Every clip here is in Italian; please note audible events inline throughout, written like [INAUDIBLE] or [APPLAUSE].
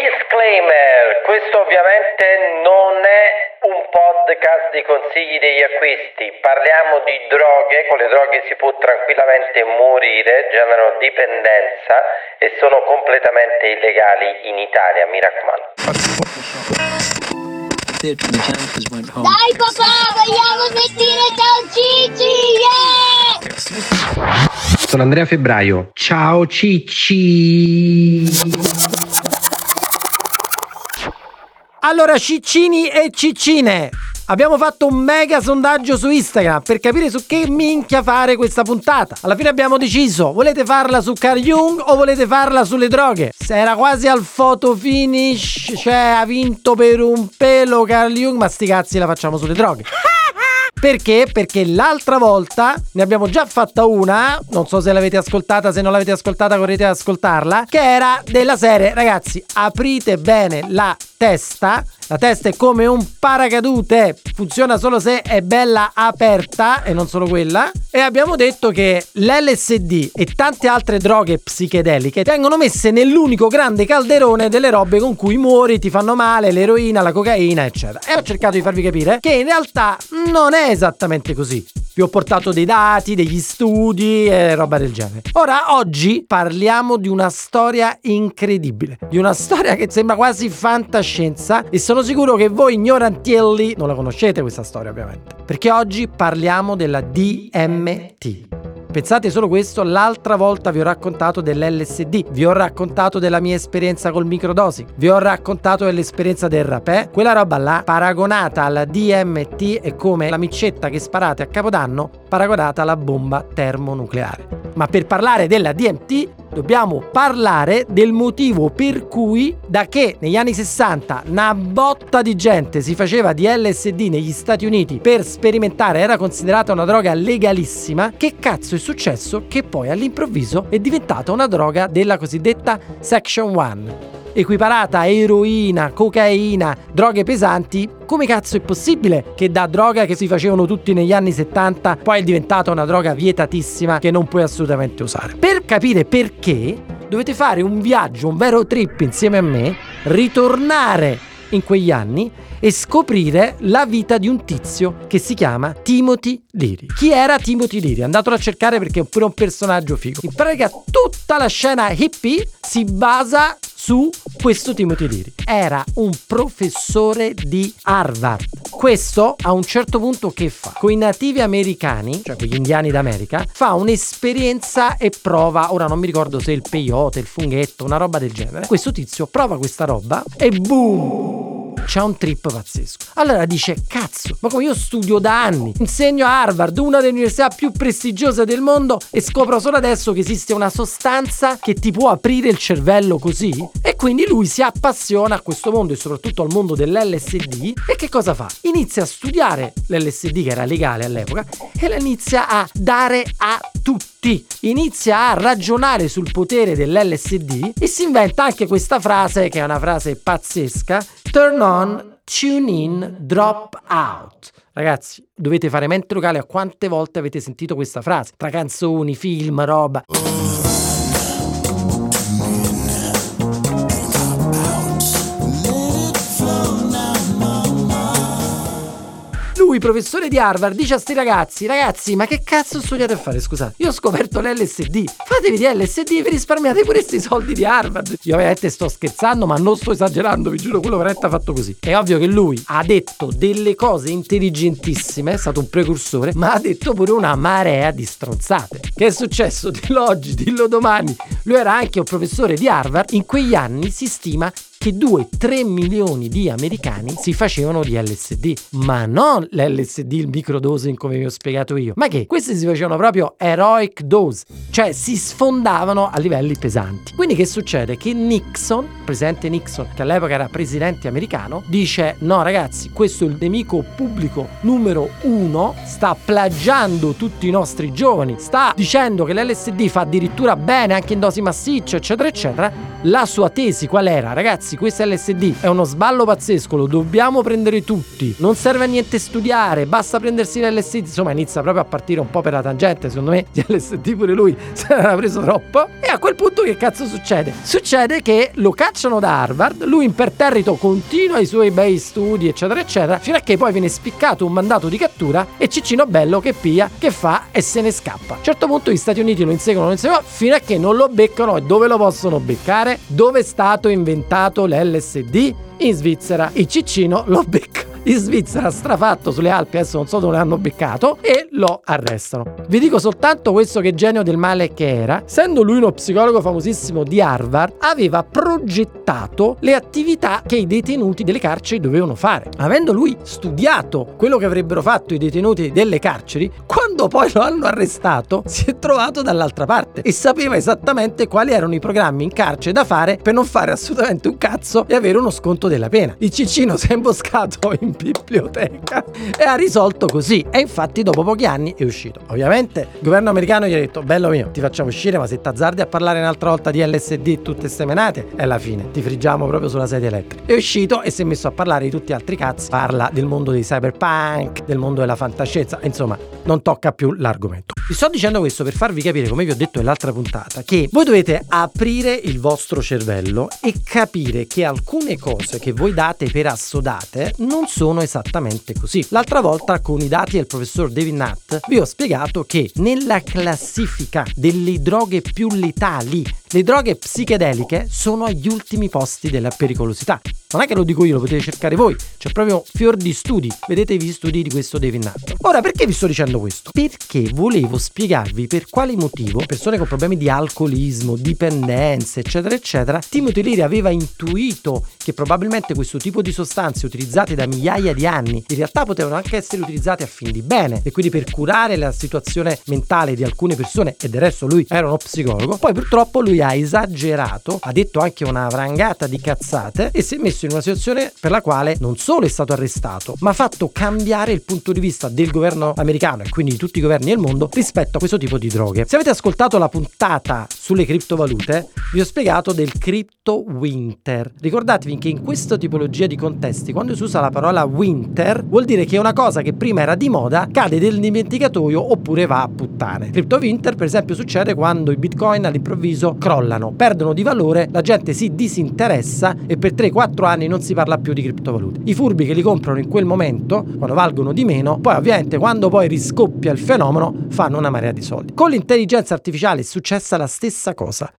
Disclaimer, questo ovviamente non è un podcast di consigli degli acquisti, parliamo di droghe, con le droghe si può tranquillamente morire, generano dipendenza e sono completamente illegali in Italia, mi raccomando. Dai papà, vogliamo sentire Ciao Cici, yeah! Sono Andrea Febbraio. Ciao Cicci. Allora, ciccini e ciccine, abbiamo fatto un mega sondaggio su Instagram per capire su che minchia fare questa puntata. Alla fine abbiamo deciso, volete farla su Carl Jung o volete farla sulle droghe? Se era quasi al photo finish, cioè ha vinto per un pelo Carl Jung, ma sti cazzi la facciamo sulle droghe. [LAUGHS] Perché? Perché l'altra volta ne abbiamo già fatta una, non so se l'avete ascoltata, se non l'avete ascoltata correte ad ascoltarla, che era della serie, ragazzi, aprite bene la testa. La testa è come un paracadute, funziona solo se è bella aperta e non solo quella. E abbiamo detto che l'LSD e tante altre droghe psichedeliche vengono messe nell'unico grande calderone delle robe con cui muori, ti fanno male, l'eroina, la cocaina, eccetera. E ho cercato di farvi capire che in realtà non è esattamente così. Vi ho portato dei dati, degli studi e roba del genere. Ora, oggi parliamo di una storia incredibile, di una storia che sembra quasi fantascienza e sono sicuro che voi ignorantielli non la conoscete questa storia ovviamente, perché oggi parliamo della DMT. Pensate solo questo, l'altra volta vi ho raccontato dell'LSD, vi ho raccontato della mia esperienza col microdosing, vi ho raccontato dell'esperienza del rapè, quella roba là paragonata alla DMT è come la micetta che sparate a Capodanno paragonata alla bomba termonucleare. Ma per parlare della DMT dobbiamo parlare del motivo per cui da che negli anni 60 una botta di gente si faceva di LSD negli Stati Uniti per sperimentare, era considerata una droga legalissima, che cazzo è successo che poi all'improvviso è diventata una droga della cosiddetta Section 1 equiparata a eroina, cocaina, droghe pesanti, come cazzo è possibile che da droga che si facevano tutti negli anni 70 poi è diventata una droga vietatissima che non puoi assolutamente usare? Per capire perché dovete fare un viaggio, un vero trip insieme a me, ritornare in quegli anni e scoprire la vita di un tizio che si chiama Timothy Leary. Chi era Timothy Leary? Andatelo a cercare perché è pure un personaggio figo. In pratica tutta la scena hippie si basa su questo Timothy Leary. Era un professore di Harvard. Questo a un certo punto che fa? Con i nativi americani, cioè con gli indiani d'America, fa un'esperienza e prova, ora non mi ricordo se il peyote, il funghetto, una roba del genere. Questo tizio prova questa roba e boom! C'ha un trip pazzesco. Allora dice: Cazzo, ma come io studio da anni, insegno a Harvard, una delle università più prestigiose del mondo, e scopro solo adesso che esiste una sostanza che ti può aprire il cervello così? E quindi lui si appassiona a questo mondo e soprattutto al mondo dell'LSD. E che cosa fa? Inizia a studiare l'LSD che era legale all'epoca e la inizia a dare a tutti. Inizia a ragionare sul potere dell'LSD e si inventa anche questa frase che è una frase pazzesca Turn on, tune in, drop out. Ragazzi, dovete fare mente locale a quante volte avete sentito questa frase. Tra canzoni, film, roba. Professore di Harvard, dice a sti ragazzi: Ragazzi, ma che cazzo studiate a fare? Scusate, io ho scoperto l'LSD. Fatevi di LSD e vi risparmiate pure questi soldi di Harvard. Io ovviamente sto scherzando, ma non sto esagerando, vi giuro, quello veramente ha fatto così. È ovvio che lui ha detto delle cose intelligentissime, è stato un precursore, ma ha detto pure una marea di stronzate. Che è successo? Dillo oggi, dillo domani. Lui era anche un professore di Harvard. In quegli anni si stima che 2-3 milioni di americani si facevano di LSD, ma non l'LSD, il microdosing come vi ho spiegato io, ma che questi si facevano proprio heroic dose, cioè si sfondavano a livelli pesanti. Quindi che succede? Che Nixon, presidente Nixon, che all'epoca era presidente americano, dice no ragazzi, questo è il nemico pubblico numero uno, sta plagiando tutti i nostri giovani, sta dicendo che l'LSD fa addirittura bene anche in dosi massicce, eccetera, eccetera. La sua tesi qual era? Ragazzi, ragazzi questo LSD è uno sballo pazzesco, lo dobbiamo prendere tutti, non serve a niente studiare, basta prendersi l'LSD, insomma inizia proprio a partire un po' per la tangente, secondo me di LSD pure lui [LAUGHS] se l'era preso troppo. E a quel punto che cazzo succede? Succede che lo cacciano da Harvard, lui imperterrito continua i suoi bei studi eccetera eccetera, fino a che poi viene spiccato un mandato di cattura e Ciccino Bello che pia, che fa e se ne scappa. A un certo punto gli Stati Uniti lo inseguono, lo inseguono fino a che non lo beccano e dove lo possono beccare? Dove è stato inventato l'LSD? In Svizzera. Il Ciccino lo becca in Svizzera strafatto sulle Alpi, adesso non so dove l'hanno beccato, e lo arrestano. Vi dico soltanto questo che genio del male che era, essendo lui uno psicologo famosissimo di Harvard, aveva progettato le attività che i detenuti delle carceri dovevano fare. Avendo lui studiato quello che avrebbero fatto i detenuti delle carceri, quando poi lo hanno arrestato, si è trovato dall'altra parte e sapeva esattamente quali erano i programmi in carcere da fare per non fare assolutamente un cazzo e avere uno sconto della pena. Il Ciccino si è imboscato in biblioteca e ha risolto così e infatti dopo pochi anni è uscito. Ovviamente il governo americano gli ha detto bello mio ti facciamo uscire ma se t'azzardi a parlare un'altra volta di LSD e tutte ste menate è la fine, ti friggiamo proprio sulla sedia elettrica. È uscito e si è messo a parlare di tutti gli altri cazzi, parla del mondo dei cyberpunk, del mondo della fantascienza, insomma non tocca più l'argomento. Vi sto dicendo questo per farvi capire, come vi ho detto nell'altra puntata, che voi dovete aprire il vostro cervello e capire che alcune cose che voi date per assodate non sono esattamente così. L'altra volta con i dati del professor David Nutt vi ho spiegato che nella classifica delle droghe più letali, le droghe psichedeliche sono agli ultimi posti della pericolosità. Non è che lo dico io, lo potete cercare voi, c'è proprio fior di studi, vedetevi gli studi di questo David Nutt. Ora, perché vi sto dicendo questo? Perché volevo spiegarvi per quale motivo persone con problemi di alcolismo, dipendenze, eccetera, eccetera, Timothy Leary aveva intuito che probabilmente questo tipo di sostanze utilizzate da migliaia di anni in realtà potevano anche essere utilizzate a fin di bene e quindi per curare la situazione mentale di alcune persone e del resto lui era uno psicologo. Poi purtroppo lui ha esagerato, ha detto anche una vrangata di cazzate e si è messo in una situazione per la quale non solo è stato arrestato, ma ha fatto cambiare il punto di vista del governo americano e quindi di tutti i governi del mondo rispetto a questo tipo di droghe. Se avete ascoltato la puntata sulle criptovalute, vi ho spiegato del crypto winter. Ricordatevi che in questa tipologia di contesti, quando si usa la parola winter, vuol dire che una cosa che prima era di moda cade nel dimenticatoio oppure va a puttane. Crypto winter, per esempio, succede quando i bitcoin all'improvviso crollano, perdono di valore, la gente si disinteressa e per 3-4 anni non si parla più di criptovalute. I furbi che li comprano in quel momento, quando valgono di meno, poi ovviamente quando poi riscoppia il fenomeno, fanno una marea di soldi. Con l'intelligenza artificiale è successa la stessa cosa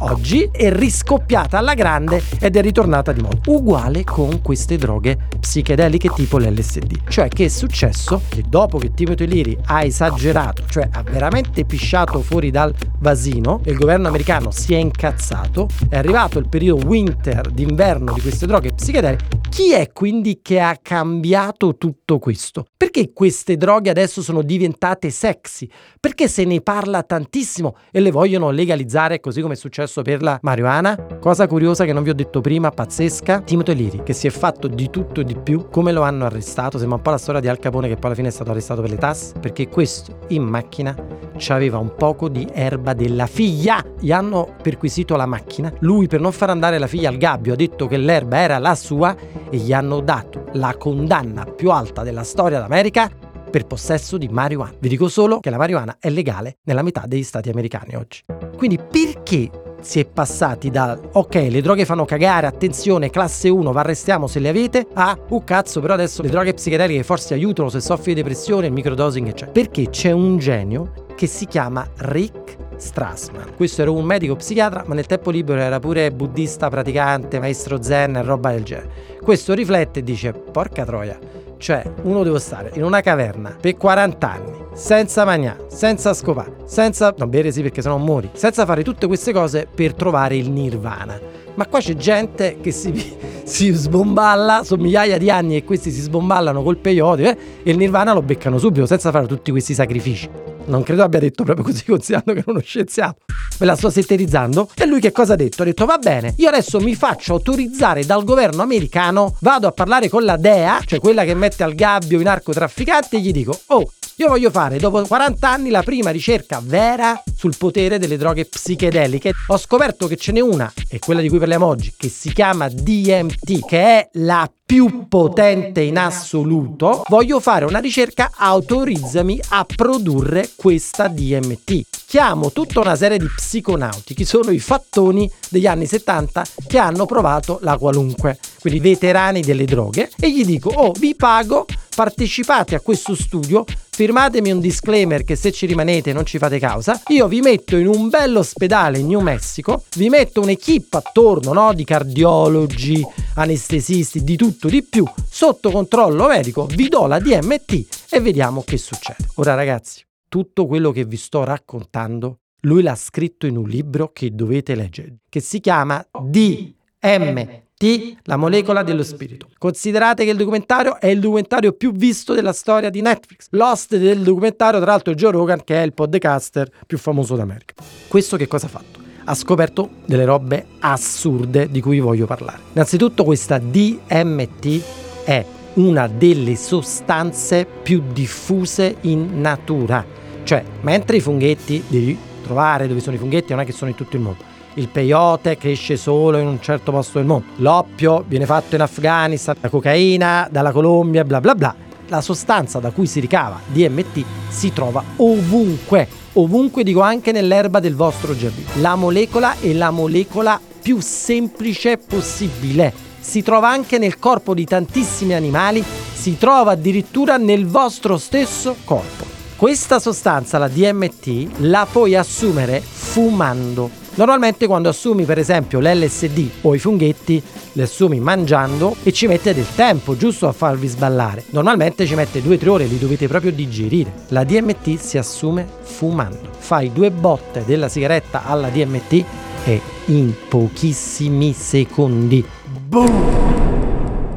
oggi è riscoppiata alla grande ed è ritornata di moda. Uguale con queste droghe psichedeliche tipo l'LSD. Cioè che è successo che dopo che Timothy Leary ha esagerato, cioè ha veramente pisciato fuori dal vasino, il governo americano si è incazzato, è arrivato il periodo winter d'inverno di queste droghe psichedeliche, chi è quindi che ha cambiato tutto questo? Perché queste droghe adesso sono diventate sexy? Perché se ne parla tantissimo e le vogliono legalizzare così come è successo per la marijuana? Cosa curiosa che non vi ho detto prima, pazzesca, Timothy Leary, che si è fatto di tutto e di più, come lo hanno arrestato? Sembra un po' la storia di Al Capone che poi alla fine è stato arrestato per le tasse, perché questo in macchina c'aveva un poco di erba della figlia. Gli hanno perquisito la macchina, lui per non far andare la figlia al gabbio ha detto che l'erba era la sua e gli hanno dato la condanna più alta della storia d'America per possesso di marijuana. Vi dico solo che la marijuana è legale nella metà degli stati americani oggi. Quindi perché si è passati da ok, le droghe fanno cagare, attenzione, classe 1, vi arrestiamo se le avete, a uh cazzo, però adesso le droghe psichedeliche forse aiutano se soffri di depressione, il microdosing, eccetera. Perché c'è un genio che si chiama Rick Strassman. Questo era un medico psichiatra, ma nel tempo libero era pure buddista praticante, maestro zen e roba del genere. Questo riflette e dice: Porca troia, cioè, uno deve stare in una caverna per 40 anni, senza mangiare, senza scopare, senza... non bere sì perché sennò muori, senza fare tutte queste cose per trovare il nirvana. Ma qua c'è gente che si, [LAUGHS] si sbomballa, sono migliaia di anni e questi si sbomballano col peyote eh, e il nirvana lo beccano subito senza fare tutti questi sacrifici. Non credo abbia detto proprio così, considerando che era uno scienziato. Me la sto sintetizzando. E lui che cosa ha detto? Ha detto va bene, io adesso mi faccio autorizzare dal governo americano, vado a parlare con la DEA, cioè quella che mette al gabbio i narcotrafficanti e gli dico, oh, io voglio fare dopo 40 anni la prima ricerca vera sul potere delle droghe psichedeliche. Ho scoperto che ce n'è una, e quella di cui parliamo oggi, che si chiama DMT, che è la più potente in assoluto. Voglio fare una ricerca, autorizzami a produrre questa DMT. Chiamo tutta una serie di psiconauti, che sono i fattoni degli anni 70 che hanno provato la qualunque, quelli veterani delle droghe, e gli dico, oh, vi pago partecipate a questo studio, firmatemi un disclaimer che se ci rimanete non ci fate causa, io vi metto in un bello ospedale in New Mexico, vi metto un'equipe attorno no, di cardiologi, anestesisti, di tutto di più, sotto controllo medico, vi do la DMT e vediamo che succede. Ora ragazzi, tutto quello che vi sto raccontando, lui l'ha scritto in un libro che dovete leggere, che si chiama DMT la molecola dello spirito. Considerate che il documentario è il documentario più visto della storia di Netflix. L'host del documentario, tra l'altro, è Joe Rogan, che è il podcaster più famoso d'America. Questo che cosa ha fatto? Ha scoperto delle robe assurde di cui voglio parlare. Innanzitutto questa DMT è una delle sostanze più diffuse in natura. Cioè, mentre i funghetti devi trovare dove sono i funghetti, non è che sono in tutto il mondo il peyote cresce solo in un certo posto del mondo, l'oppio viene fatto in Afghanistan, la cocaina dalla Colombia, bla bla bla. La sostanza da cui si ricava DMT si trova ovunque, ovunque dico anche nell'erba del vostro giardino. La molecola è la molecola più semplice possibile. Si trova anche nel corpo di tantissimi animali, si trova addirittura nel vostro stesso corpo. Questa sostanza, la DMT, la puoi assumere fumando Normalmente quando assumi per esempio l'LSD o i funghetti, li assumi mangiando e ci mette del tempo giusto a farvi sballare. Normalmente ci mette 2-3 ore, li dovete proprio digerire. La DMT si assume fumando. Fai due botte della sigaretta alla DMT e in pochissimi secondi, boom,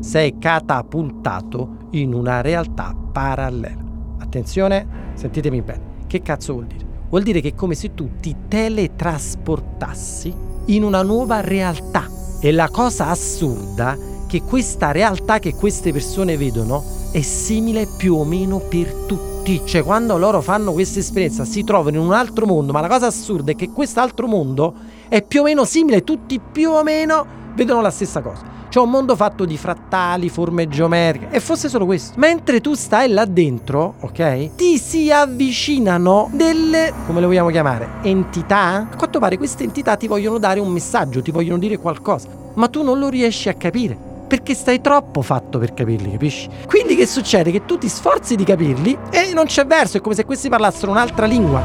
sei catapultato in una realtà parallela. Attenzione, sentitemi bene. Che cazzo vuol dire? vuol dire che è come se tu ti teletrasportassi in una nuova realtà. E la cosa assurda è che questa realtà che queste persone vedono è simile più o meno per tutti. Cioè quando loro fanno questa esperienza si trovano in un altro mondo, ma la cosa assurda è che quest'altro mondo è più o meno simile, tutti più o meno vedono la stessa cosa. C'è un mondo fatto di frattali, forme geometriche. E fosse solo questo. Mentre tu stai là dentro, ok? Ti si avvicinano delle, come le vogliamo chiamare, entità. A quanto pare queste entità ti vogliono dare un messaggio, ti vogliono dire qualcosa. Ma tu non lo riesci a capire perché stai troppo fatto per capirli, capisci? Quindi che succede? Che tu ti sforzi di capirli e non c'è verso, è come se questi parlassero un'altra lingua.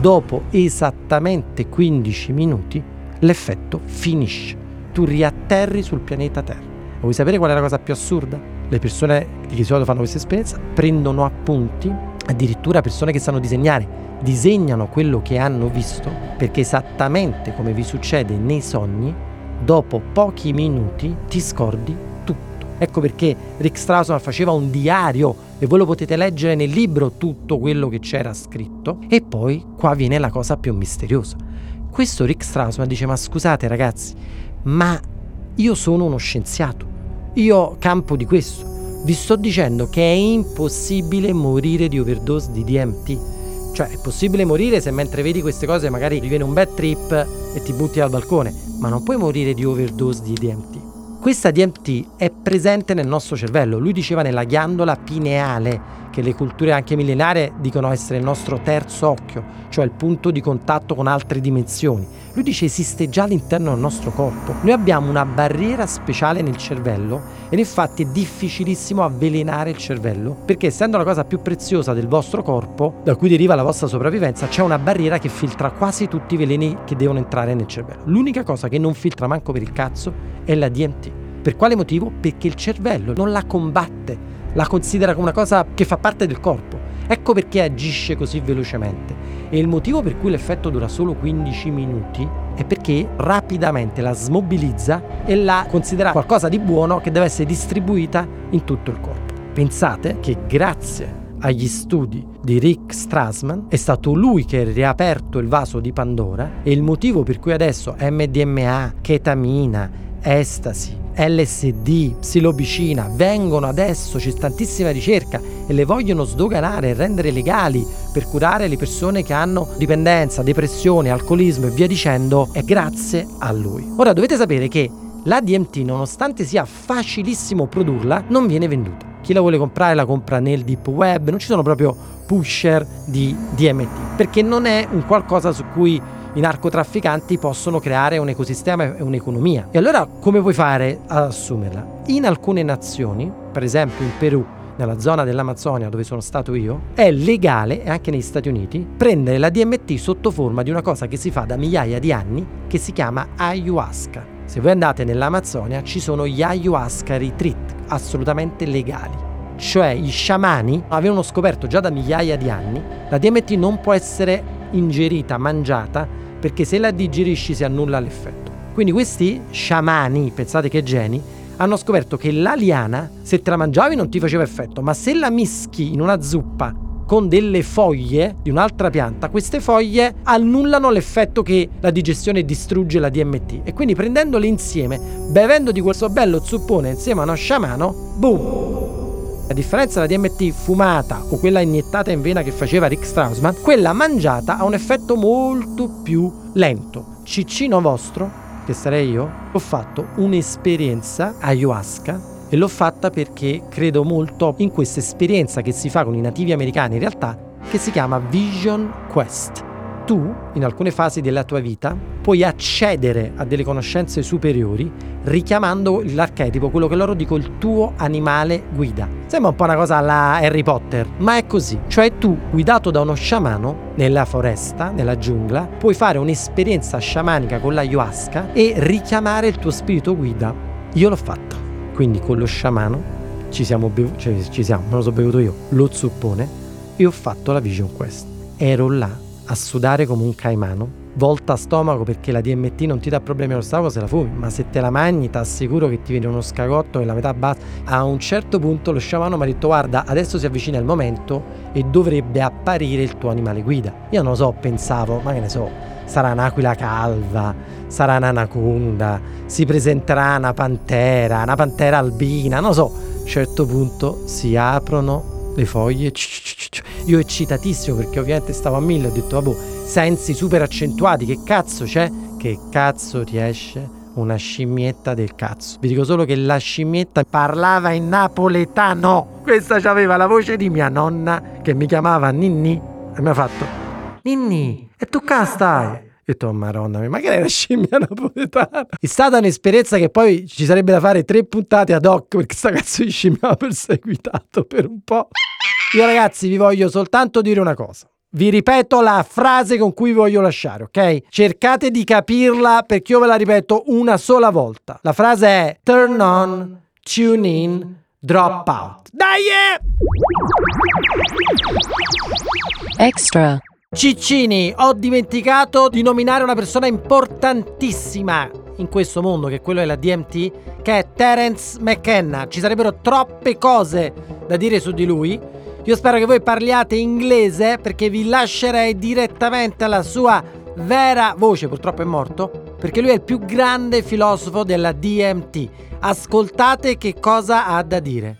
Dopo esattamente 15 minuti l'effetto finisce. Tu riatterri sul pianeta Terra. Vuoi sapere qual è la cosa più assurda? Le persone che di solito fanno questa esperienza prendono appunti, addirittura persone che sanno disegnare, disegnano quello che hanno visto, perché esattamente come vi succede nei sogni, dopo pochi minuti ti scordi. Ecco perché Rick Strausman faceva un diario e voi lo potete leggere nel libro tutto quello che c'era scritto. E poi qua viene la cosa più misteriosa. Questo Rick Strausman dice: Ma scusate ragazzi, ma io sono uno scienziato, io campo di questo. Vi sto dicendo che è impossibile morire di overdose di DMT. Cioè è possibile morire se mentre vedi queste cose magari ti viene un bad trip e ti butti dal balcone, ma non puoi morire di overdose di DMT. Questa DMT è presente nel nostro cervello, lui diceva nella ghiandola pineale, che le culture anche millenarie dicono essere il nostro terzo occhio, cioè il punto di contatto con altre dimensioni. Lui dice esiste già all'interno del nostro corpo. Noi abbiamo una barriera speciale nel cervello ed infatti è difficilissimo avvelenare il cervello perché essendo la cosa più preziosa del vostro corpo, da cui deriva la vostra sopravvivenza, c'è una barriera che filtra quasi tutti i veleni che devono entrare nel cervello. L'unica cosa che non filtra manco per il cazzo è la DMT. Per quale motivo? Perché il cervello non la combatte, la considera come una cosa che fa parte del corpo. Ecco perché agisce così velocemente. E il motivo per cui l'effetto dura solo 15 minuti è perché rapidamente la smobilizza e la considera qualcosa di buono che deve essere distribuita in tutto il corpo. Pensate che grazie agli studi di Rick Strassman è stato lui che ha riaperto il vaso di Pandora e il motivo per cui adesso MDMA, ketamina, estasi, LSD, psilobicina vengono adesso, c'è tantissima ricerca e le vogliono sdoganare e rendere legali per curare le persone che hanno dipendenza, depressione, alcolismo e via dicendo, è grazie a lui. Ora dovete sapere che la DMT, nonostante sia facilissimo produrla, non viene venduta. Chi la vuole comprare la compra nel deep web, non ci sono proprio pusher di DMT, perché non è un qualcosa su cui i narcotrafficanti possono creare un ecosistema e un'economia. E allora come puoi fare ad assumerla? In alcune nazioni, per esempio in Perù, nella zona dell'Amazzonia dove sono stato io, è legale, e anche negli Stati Uniti, prendere la DMT sotto forma di una cosa che si fa da migliaia di anni che si chiama ayahuasca. Se voi andate nell'Amazzonia ci sono gli ayahuasca retreat assolutamente legali. Cioè i sciamani avevano scoperto già da migliaia di anni la DMT non può essere ingerita, mangiata, perché se la digerisci si annulla l'effetto. Quindi questi sciamani, pensate che geni, hanno scoperto che la liana, se te la mangiavi non ti faceva effetto, ma se la mischi in una zuppa con delle foglie di un'altra pianta, queste foglie annullano l'effetto che la digestione distrugge la DMT e quindi prendendole insieme, bevendo di questo bello zuppone insieme a uno sciamano, boom! A differenza della DMT fumata o quella iniettata in vena che faceva Rick Strausman, quella mangiata ha un effetto molto più lento. Ciccino vostro, che sarei io, ho fatto un'esperienza ayahuasca e l'ho fatta perché credo molto in questa esperienza che si fa con i nativi americani in realtà che si chiama Vision Quest. Tu, in alcune fasi della tua vita, puoi accedere a delle conoscenze superiori richiamando l'archetipo, quello che loro dicono il tuo animale guida. Sembra un po' una cosa alla Harry Potter, ma è così. Cioè tu, guidato da uno sciamano, nella foresta, nella giungla, puoi fare un'esperienza sciamanica con l'ayahuasca e richiamare il tuo spirito guida. Io l'ho fatto. Quindi con lo sciamano ci siamo, bev- cioè, ci siamo, me lo so bevuto io, lo zuppone e ho fatto la Vision Quest. Ero là a sudare come un caimano, volta a stomaco perché la DMT non ti dà problemi allo stomaco se la fumi, ma se te la mangi ti assicuro che ti viene uno scagotto e la metà basta. A un certo punto lo sciamano mi ha detto guarda adesso si avvicina il momento e dovrebbe apparire il tuo animale guida. Io non lo so, pensavo, ma che ne so, sarà un'aquila calva, sarà un'anaconda, si presenterà una pantera, una pantera albina, non lo so. A un certo punto si aprono le foglie. Io eccitatissimo perché ovviamente stavo a mille, ho detto, vabbè, sensi super accentuati, che cazzo c'è? Che cazzo ti esce? Una scimmietta del cazzo. Vi dico solo che la scimmietta parlava in napoletano. Questa aveva la voce di mia nonna che mi chiamava Ninni e mi ha fatto Ninni, e tu qua stai? Ho detto, oh, maronna, ma che è la scimmia napoletana? È stata un'esperienza che poi ci sarebbe da fare tre puntate ad hoc perché sta cazzo di scimmia mi ha perseguitato per un po'. Io ragazzi vi voglio soltanto dire una cosa. Vi ripeto la frase con cui vi voglio lasciare, ok? Cercate di capirla perché io ve la ripeto una sola volta. La frase è turn on, tune in, drop out. Dai! Extra. Ciccini, ho dimenticato di nominare una persona importantissima in questo mondo, che è quello della DMT, che è Terence McKenna. Ci sarebbero troppe cose da dire su di lui. Io spero che voi parliate inglese perché vi lascerei direttamente alla sua vera voce, purtroppo è morto, perché lui è il più grande filosofo della DMT. Ascoltate che cosa ha da dire.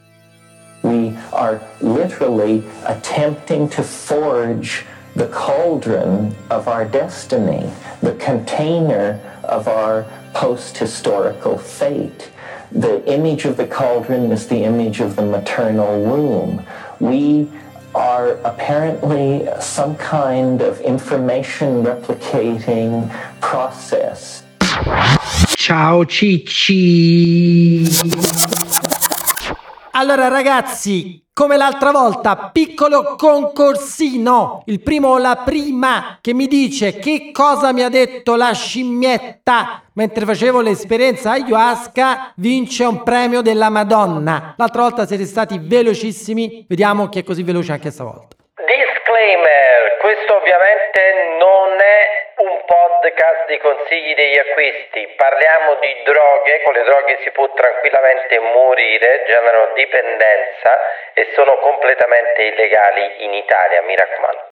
We are literally attempting to forge the cauldron of our destiny, the container of our post historical fate. The image of the cauldron is the image of the maternal womb. We are apparently some kind of information replicating process. Ciao Cicci! Allora ragazzi, come l'altra volta, piccolo concorsino. Il primo o la prima che mi dice che cosa mi ha detto la scimmietta mentre facevo l'esperienza ayahuasca vince un premio della Madonna. L'altra volta siete stati velocissimi, vediamo chi è così veloce anche stavolta. Disclaimer, questo ovviamente podcast di consigli degli acquisti. Parliamo di droghe, con le droghe si può tranquillamente morire, generano dipendenza e sono completamente illegali in Italia, mi raccomando.